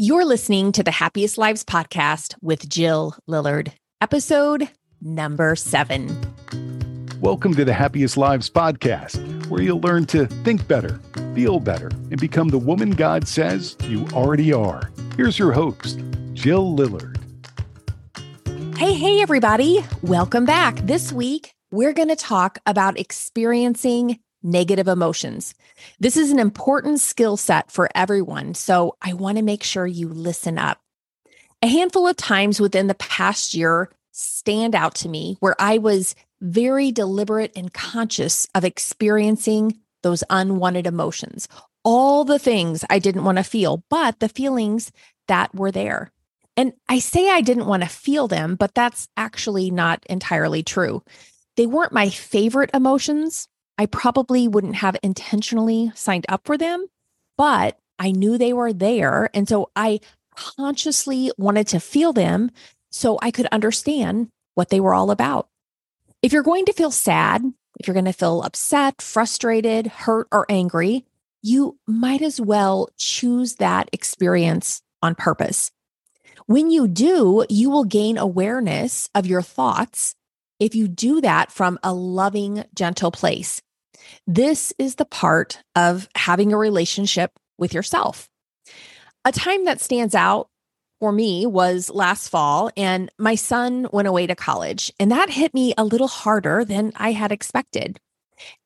You're listening to the Happiest Lives podcast with Jill Lillard, episode number seven. Welcome to the Happiest Lives podcast, where you'll learn to think better, feel better, and become the woman God says you already are. Here's your host, Jill Lillard. Hey, hey, everybody. Welcome back. This week, we're going to talk about experiencing negative emotions. This is an important skill set for everyone, so I want to make sure you listen up. A handful of times within the past year stand out to me where I was very deliberate and conscious of experiencing those unwanted emotions, all the things I didn't want to feel, but the feelings that were there. And I say I didn't want to feel them, but that's actually not entirely true. They weren't my favorite emotions, I probably wouldn't have intentionally signed up for them, but I knew they were there. And so I consciously wanted to feel them so I could understand what they were all about. If you're going to feel sad, if you're going to feel upset, frustrated, hurt, or angry, you might as well choose that experience on purpose. When you do, you will gain awareness of your thoughts if you do that from a loving, gentle place. This is the part of having a relationship with yourself. A time that stands out for me was last fall, and my son went away to college, and that hit me a little harder than I had expected.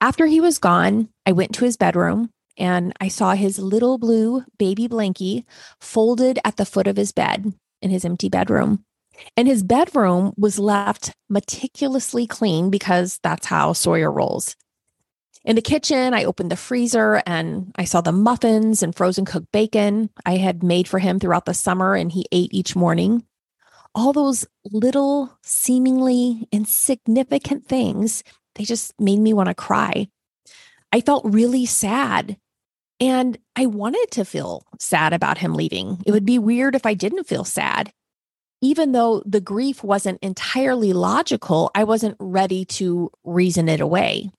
After he was gone, I went to his bedroom and I saw his little blue baby blankie folded at the foot of his bed in his empty bedroom. And his bedroom was left meticulously clean because that's how Sawyer rolls. In the kitchen, I opened the freezer and I saw the muffins and frozen cooked bacon I had made for him throughout the summer, and he ate each morning. All those little, seemingly insignificant things, they just made me want to cry. I felt really sad. And I wanted to feel sad about him leaving. It would be weird if I didn't feel sad. Even though the grief wasn't entirely logical, I wasn't ready to reason it away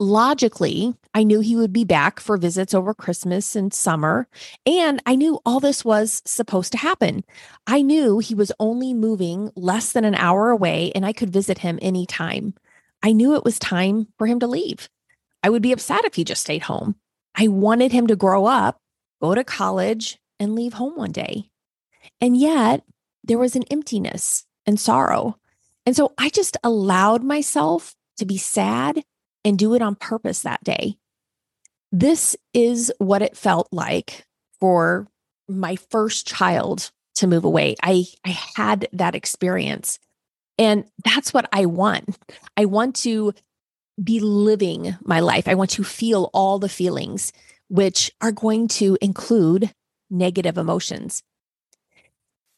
logically, I knew he would be back for visits over Christmas and summer. And I knew all this was supposed to happen. I knew he was only moving less than an hour away and I could visit him anytime. I knew it was time for him to leave. I would be upset if he just stayed home. I wanted him to grow up, go to college, and leave home one day. And yet, there was an emptiness and sorrow. And so I just allowed myself to be sad and do it on purpose that day. This is what it felt like for my first child to move away. I, I had that experience. And that's what I want. I want to be living my life. I want to feel all the feelings, which are going to include negative emotions.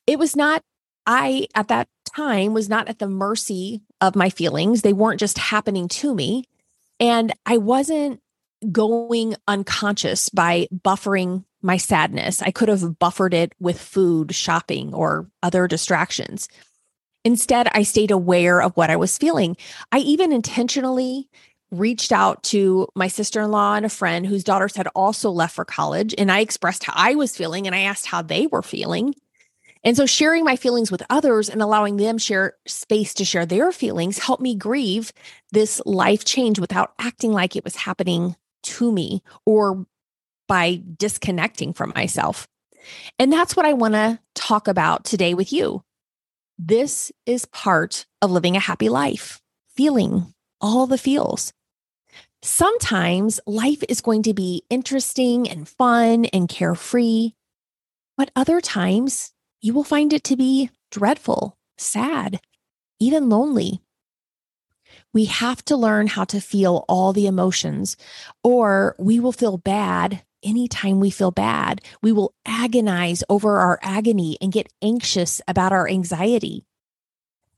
It was not, I at that time was not at the mercy of my feelings. They weren't just happening to me. And I wasn't going unconscious by buffering my sadness. I could have buffered it with food, shopping, or other distractions. Instead, I stayed aware of what I was feeling. I even intentionally reached out to my sister in law and a friend whose daughters had also left for college. And I expressed how I was feeling and I asked how they were feeling. And so sharing my feelings with others and allowing them share space to share their feelings helped me grieve this life change without acting like it was happening to me or by disconnecting from myself. And that's what I want to talk about today with you. This is part of living a happy life, feeling all the feels. Sometimes life is going to be interesting and fun and carefree, but other times you will find it to be dreadful, sad, even lonely. We have to learn how to feel all the emotions, or we will feel bad anytime we feel bad. We will agonize over our agony and get anxious about our anxiety.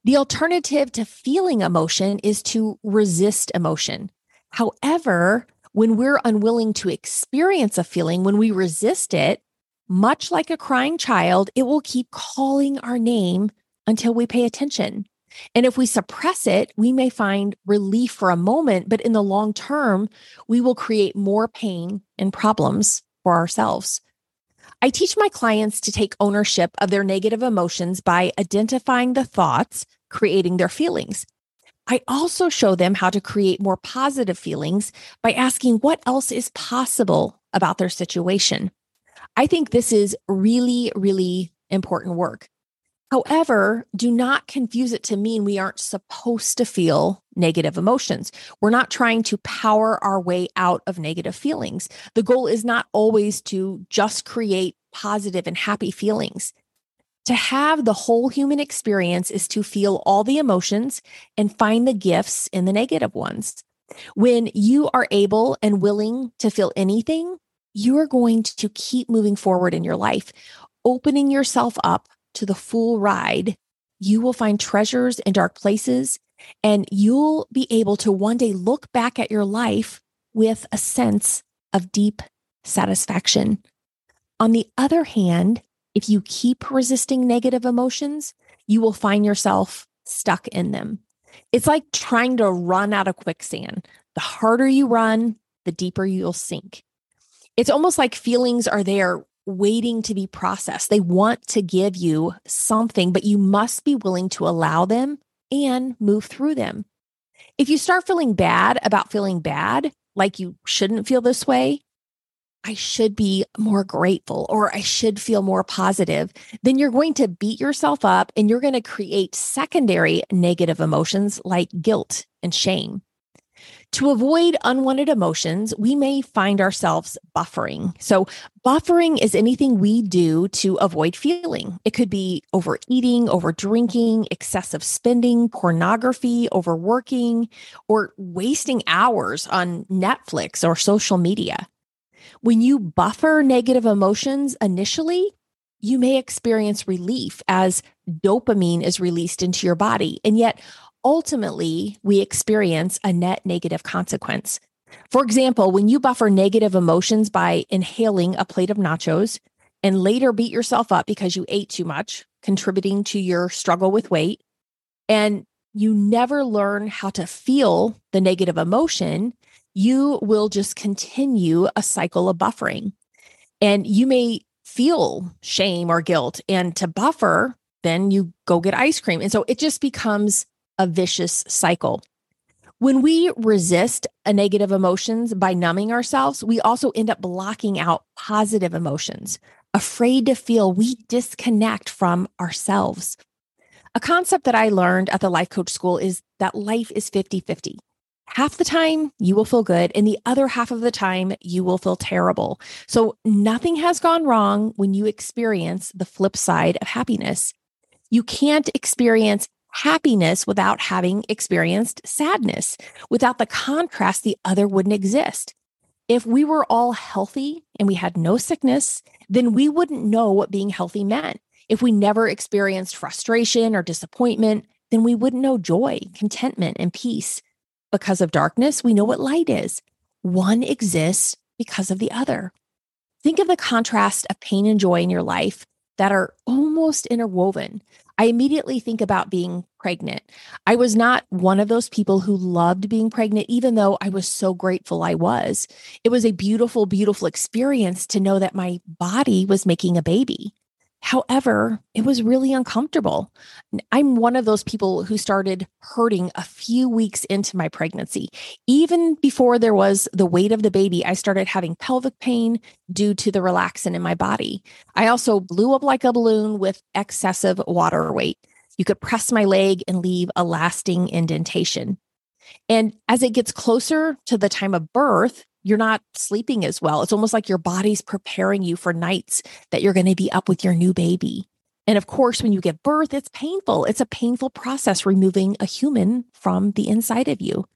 The alternative to feeling emotion is to resist emotion. However, when we're unwilling to experience a feeling, when we resist it, much like a crying child, it will keep calling our name until we pay attention. And if we suppress it, we may find relief for a moment, but in the long term, we will create more pain and problems for ourselves. I teach my clients to take ownership of their negative emotions by identifying the thoughts creating their feelings. I also show them how to create more positive feelings by asking what else is possible about their situation. I think this is really, really important work. However, do not confuse it to mean we aren't supposed to feel negative emotions. We're not trying to power our way out of negative feelings. The goal is not always to just create positive and happy feelings. To have the whole human experience is to feel all the emotions and find the gifts in the negative ones. When you are able and willing to feel anything, you are going to keep moving forward in your life, opening yourself up to the full ride. You will find treasures in dark places, and you'll be able to one day look back at your life with a sense of deep satisfaction. On the other hand, if you keep resisting negative emotions, you will find yourself stuck in them. It's like trying to run out of quicksand. The harder you run, the deeper you'll sink. It's almost like feelings are there waiting to be processed. They want to give you something, but you must be willing to allow them and move through them. If you start feeling bad about feeling bad, like you shouldn't feel this way, I should be more grateful or I should feel more positive, then you're going to beat yourself up and you're going to create secondary negative emotions like guilt and shame. To avoid unwanted emotions, we may find ourselves buffering. So, buffering is anything we do to avoid feeling. It could be overeating, over drinking, excessive spending, pornography, overworking, or wasting hours on Netflix or social media. When you buffer negative emotions initially, you may experience relief as dopamine is released into your body. And yet, ultimately, we experience a net negative consequence. For example, when you buffer negative emotions by inhaling a plate of nachos and later beat yourself up because you ate too much, contributing to your struggle with weight, and you never learn how to feel the negative emotion, you will just continue a cycle of buffering. And you may feel shame or guilt. And to buffer, then you go get ice cream. And so it just becomes a vicious cycle. When we resist a negative emotions by numbing ourselves, we also end up blocking out positive emotions. Afraid to feel, we disconnect from ourselves. A concept that I learned at the life coach school is that life is 50 50 half the time you will feel good and the other half of the time you will feel terrible. So nothing has gone wrong when you experience the flip side of happiness. You can't experience happiness without having experienced sadness. Without the contrast, the other wouldn't exist. If we were all healthy and we had no sickness, then we wouldn't know what being healthy meant. If we never experienced frustration or disappointment, then we wouldn't know joy, contentment, and peace because of darkness, we know what light is. One exists because of the other. Think of the contrast of pain and joy in your life that are almost interwoven. I immediately think about being pregnant. I was not one of those people who loved being pregnant, even though I was so grateful I was. It was a beautiful, beautiful experience to know that my body was making a baby. However, it was really uncomfortable. I'm one of those people who started hurting a few weeks into my pregnancy. Even before there was the weight of the baby, I started having pelvic pain due to the relaxin in my body. I also blew up like a balloon with excessive water weight. You could press my leg and leave a lasting indentation. And as it gets closer to the time of birth, you're not sleeping as well. It's almost like your body's preparing you for nights that you're going to be up with your new baby. And of course, when you give birth, it's painful. It's a painful process removing a human from the inside of you.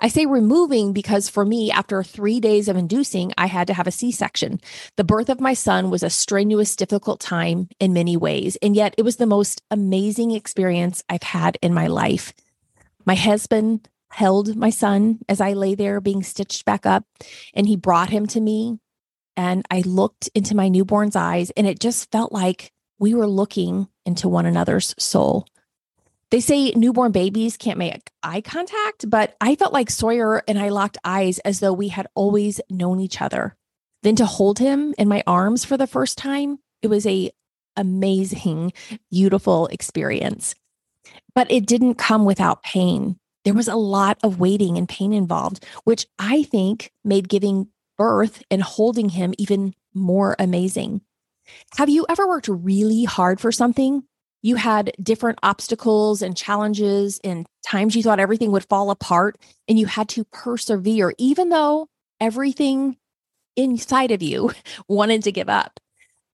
I say removing because for me, after three days of inducing, I had to have a C section. The birth of my son was a strenuous, difficult time in many ways. And yet it was the most amazing experience I've had in my life. My husband held my son as I lay there being stitched back up, and he brought him to me. And I looked into my newborn's eyes, and it just felt like we were looking into one another's soul. They say newborn babies can't make eye contact, but I felt like Sawyer and I locked eyes as though we had always known each other. Then to hold him in my arms for the first time, it was a amazing, beautiful experience. But it didn't come without pain. There was a lot of waiting and pain involved, which I think made giving birth and holding him even more amazing. Have you ever worked really hard for something? You had different obstacles and challenges and times you thought everything would fall apart and you had to persevere, even though everything inside of you wanted to give up.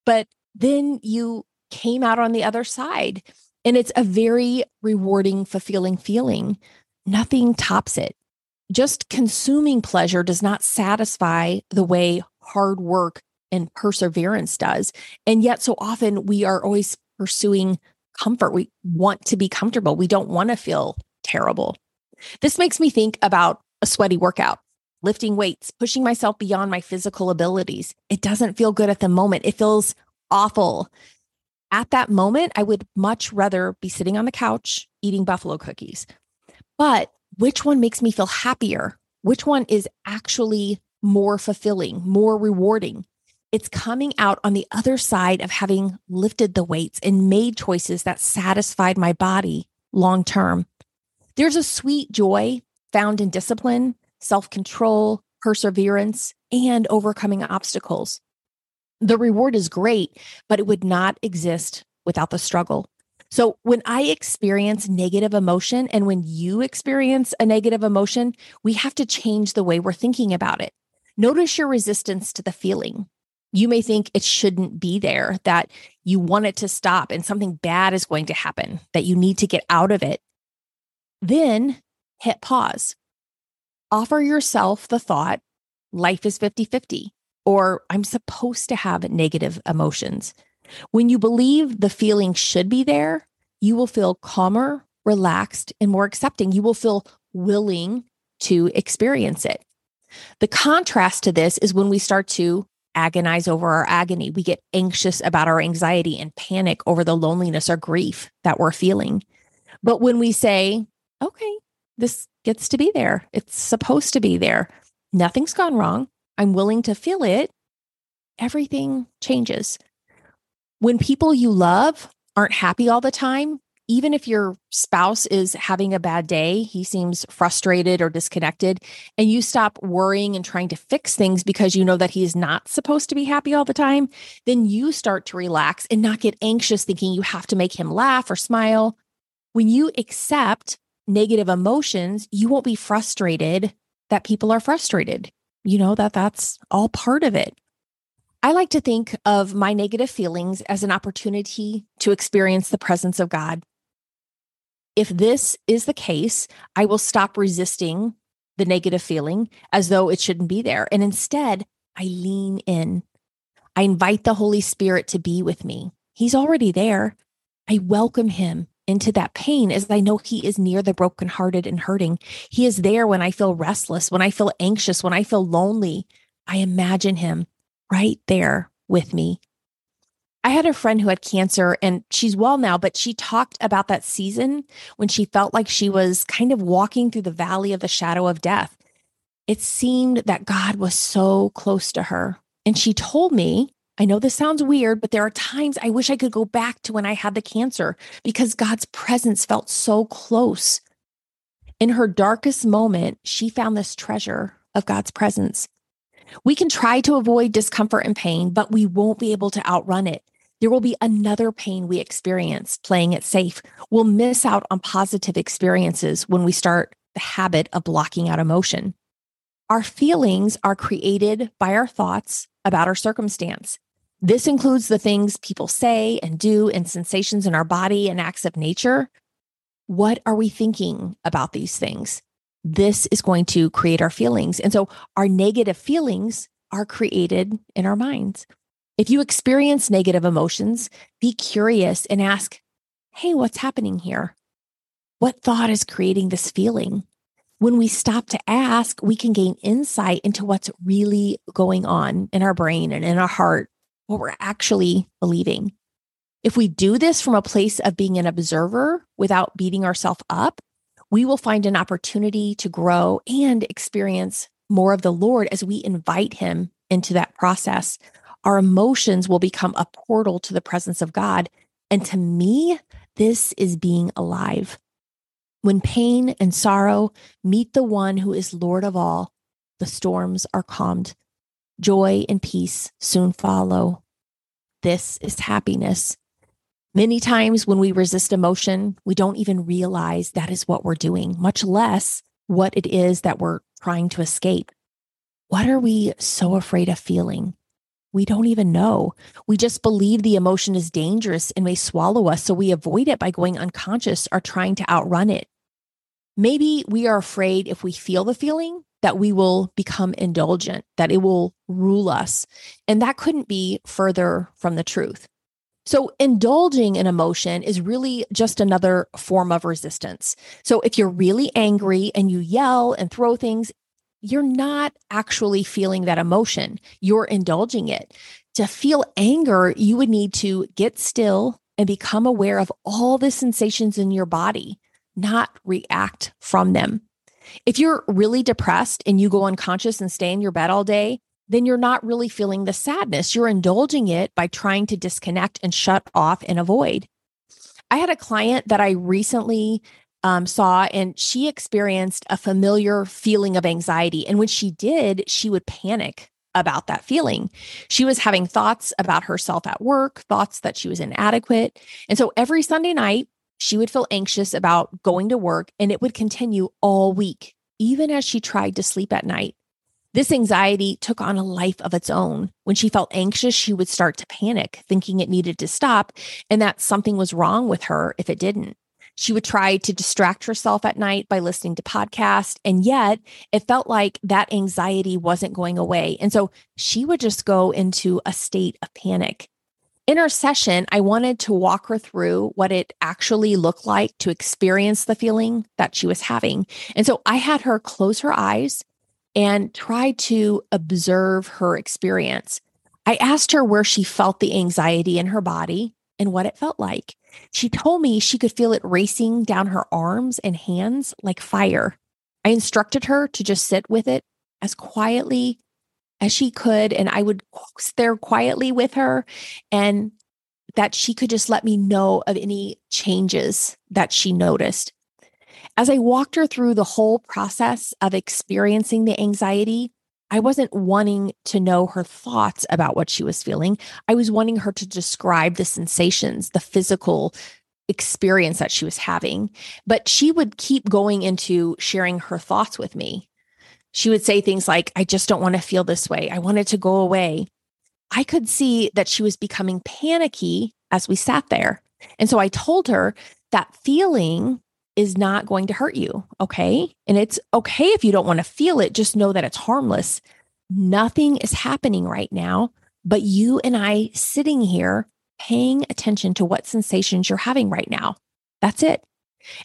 But then you came out on the other side. And it's a very rewarding, fulfilling feeling. Nothing tops it. Just consuming pleasure does not satisfy the way hard work and perseverance does. And yet, so often we are always pursuing comfort. We want to be comfortable. We don't want to feel terrible. This makes me think about a sweaty workout, lifting weights, pushing myself beyond my physical abilities. It doesn't feel good at the moment. It feels awful. At that moment, I would much rather be sitting on the couch eating buffalo cookies. But which one makes me feel happier? Which one is actually more fulfilling, more rewarding? It's coming out on the other side of having lifted the weights and made choices that satisfied my body long term. There's a sweet joy found in discipline, self control, perseverance, and overcoming obstacles. The reward is great, but it would not exist without the struggle. So, when I experience negative emotion and when you experience a negative emotion, we have to change the way we're thinking about it. Notice your resistance to the feeling. You may think it shouldn't be there, that you want it to stop and something bad is going to happen, that you need to get out of it. Then hit pause. Offer yourself the thought life is 50 50, or I'm supposed to have negative emotions. When you believe the feeling should be there, you will feel calmer, relaxed, and more accepting. You will feel willing to experience it. The contrast to this is when we start to agonize over our agony. We get anxious about our anxiety and panic over the loneliness or grief that we're feeling. But when we say, okay, this gets to be there, it's supposed to be there, nothing's gone wrong, I'm willing to feel it, everything changes. When people you love aren't happy all the time, even if your spouse is having a bad day, he seems frustrated or disconnected, and you stop worrying and trying to fix things because you know that he is not supposed to be happy all the time, then you start to relax and not get anxious thinking you have to make him laugh or smile. When you accept negative emotions, you won't be frustrated that people are frustrated. You know that that's all part of it. I like to think of my negative feelings as an opportunity to experience the presence of God if this is the case, I will stop resisting the negative feeling as though it shouldn't be there. And instead, I lean in. I invite the Holy Spirit to be with me. He's already there. I welcome him into that pain as I know he is near the brokenhearted and hurting. He is there when I feel restless, when I feel anxious, when I feel lonely. I imagine him right there with me. I had a friend who had cancer and she's well now, but she talked about that season when she felt like she was kind of walking through the valley of the shadow of death. It seemed that God was so close to her. And she told me, I know this sounds weird, but there are times I wish I could go back to when I had the cancer because God's presence felt so close. In her darkest moment, she found this treasure of God's presence. We can try to avoid discomfort and pain, but we won't be able to outrun it there will be another pain we experience playing it safe. We'll miss out on positive experiences when we start the habit of blocking out emotion. Our feelings are created by our thoughts about our circumstance. This includes the things people say and do and sensations in our body and acts of nature. What are we thinking about these things? This is going to create our feelings. And so our negative feelings are created in our minds. If you experience negative emotions, be curious and ask, hey, what's happening here? What thought is creating this feeling? When we stop to ask, we can gain insight into what's really going on in our brain and in our heart, what we're actually believing. If we do this from a place of being an observer without beating ourselves up, we will find an opportunity to grow and experience more of the Lord as we invite Him into that process, our emotions will become a portal to the presence of God. And to me, this is being alive. When pain and sorrow meet the one who is Lord of all, the storms are calmed. Joy and peace soon follow. This is happiness. Many times when we resist emotion, we don't even realize that is what we're doing, much less what it is that we're trying to escape. What are we so afraid of feeling? We don't even know. We just believe the emotion is dangerous and may swallow us, so we avoid it by going unconscious or trying to outrun it. Maybe we are afraid if we feel the feeling that we will become indulgent, that it will rule us. And that couldn't be further from the truth. So, indulging an emotion is really just another form of resistance. So, if you're really angry and you yell and throw things, you're not actually feeling that emotion, you're indulging it. To feel anger, you would need to get still and become aware of all the sensations in your body, not react from them. If you're really depressed and you go unconscious and stay in your bed all day, then you're not really feeling the sadness. You're indulging it by trying to disconnect and shut off and avoid. I had a client that I recently um, saw, and she experienced a familiar feeling of anxiety. And when she did, she would panic about that feeling. She was having thoughts about herself at work, thoughts that she was inadequate. And so every Sunday night, she would feel anxious about going to work, and it would continue all week, even as she tried to sleep at night. This anxiety took on a life of its own. When she felt anxious, she would start to panic, thinking it needed to stop and that something was wrong with her if it didn't. She would try to distract herself at night by listening to podcasts. And yet it felt like that anxiety wasn't going away. And so she would just go into a state of panic. In our session, I wanted to walk her through what it actually looked like to experience the feeling that she was having. And so I had her close her eyes and try to observe her experience. I asked her where she felt the anxiety in her body and what it felt like. She told me she could feel it racing down her arms and hands like fire. I instructed her to just sit with it as quietly as she could. And I would sit there quietly with her and that she could just let me know of any changes that she noticed. As I walked her through the whole process of experiencing the anxiety, I wasn't wanting to know her thoughts about what she was feeling. I was wanting her to describe the sensations, the physical experience that she was having. But she would keep going into sharing her thoughts with me. She would say things like, I just don't want to feel this way. I wanted to go away. I could see that she was becoming panicky as we sat there. And so I told her that feeling is not going to hurt you. Okay. And it's okay if you don't want to feel it, just know that it's harmless. Nothing is happening right now, but you and I sitting here paying attention to what sensations you're having right now. That's it.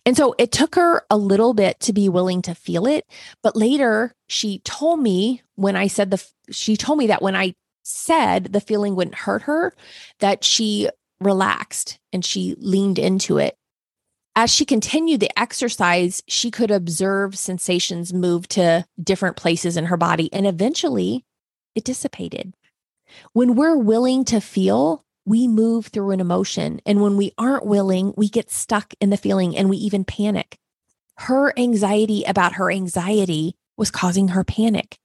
And so it took her a little bit to be willing to feel it. But later she told me when I said the, she told me that when I said the feeling wouldn't hurt her, that she relaxed and she leaned into it as she continued the exercise, she could observe sensations move to different places in her body, and eventually it dissipated. When we're willing to feel, we move through an emotion. And when we aren't willing, we get stuck in the feeling and we even panic. Her anxiety about her anxiety was causing her panic.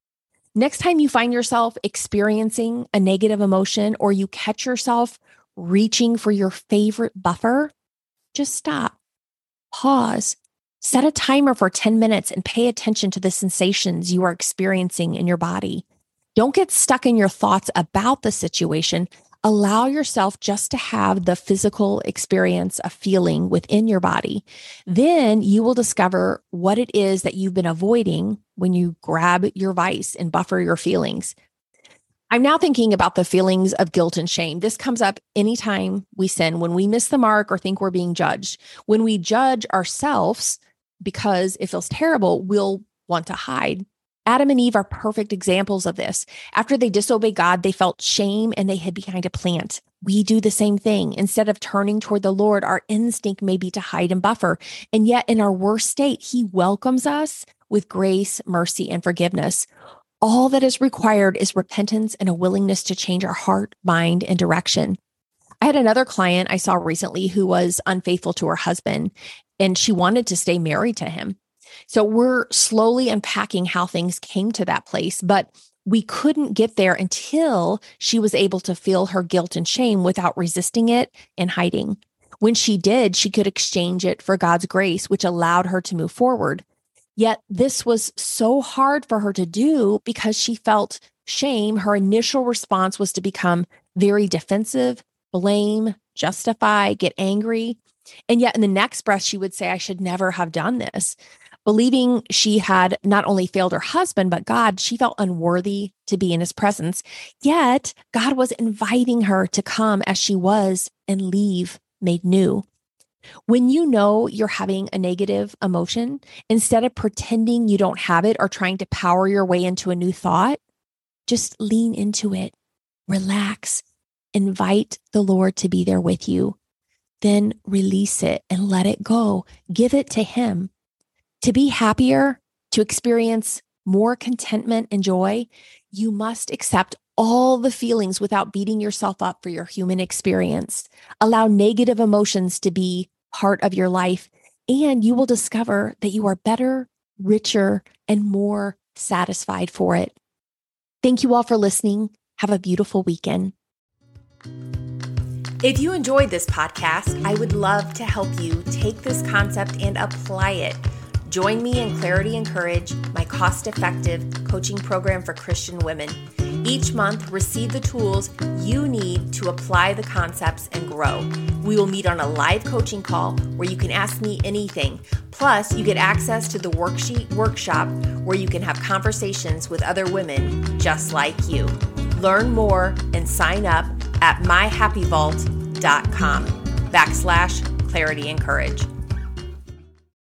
Next time you find yourself experiencing a negative emotion or you catch yourself reaching for your favorite buffer, just stop pause, set a timer for 10 minutes and pay attention to the sensations you are experiencing in your body. Don't get stuck in your thoughts about the situation. Allow yourself just to have the physical experience of feeling within your body. Then you will discover what it is that you've been avoiding when you grab your vice and buffer your feelings. I'm now thinking about the feelings of guilt and shame. This comes up anytime we sin, when we miss the mark or think we're being judged. When we judge ourselves because it feels terrible, we'll want to hide. Adam and Eve are perfect examples of this. After they disobeyed God, they felt shame and they hid behind a plant. We do the same thing. Instead of turning toward the Lord, our instinct may be to hide and buffer. And yet, in our worst state, He welcomes us with grace, mercy, and forgiveness. All that is required is repentance and a willingness to change our heart, mind, and direction. I had another client I saw recently who was unfaithful to her husband and she wanted to stay married to him. So we're slowly unpacking how things came to that place, but we couldn't get there until she was able to feel her guilt and shame without resisting it and hiding. When she did, she could exchange it for God's grace, which allowed her to move forward. Yet this was so hard for her to do because she felt shame. Her initial response was to become very defensive, blame, justify, get angry. And yet in the next breath, she would say, I should never have done this. Believing she had not only failed her husband, but God, she felt unworthy to be in his presence. Yet God was inviting her to come as she was and leave made new. When you know you're having a negative emotion, instead of pretending you don't have it or trying to power your way into a new thought, just lean into it, relax, invite the Lord to be there with you. Then release it and let it go. Give it to Him. To be happier, to experience more contentment and joy, you must accept all the feelings without beating yourself up for your human experience. Allow negative emotions to be part of your life, and you will discover that you are better, richer, and more satisfied for it. Thank you all for listening. Have a beautiful weekend. If you enjoyed this podcast, I would love to help you take this concept and apply it. Join me in Clarity and Courage, my cost effective coaching program for Christian women. Each month, receive the tools you need to apply the concepts and grow. We will meet on a live coaching call where you can ask me anything. Plus, you get access to the worksheet workshop where you can have conversations with other women just like you. Learn more and sign up at myhappyvault.com backslash clarity and courage.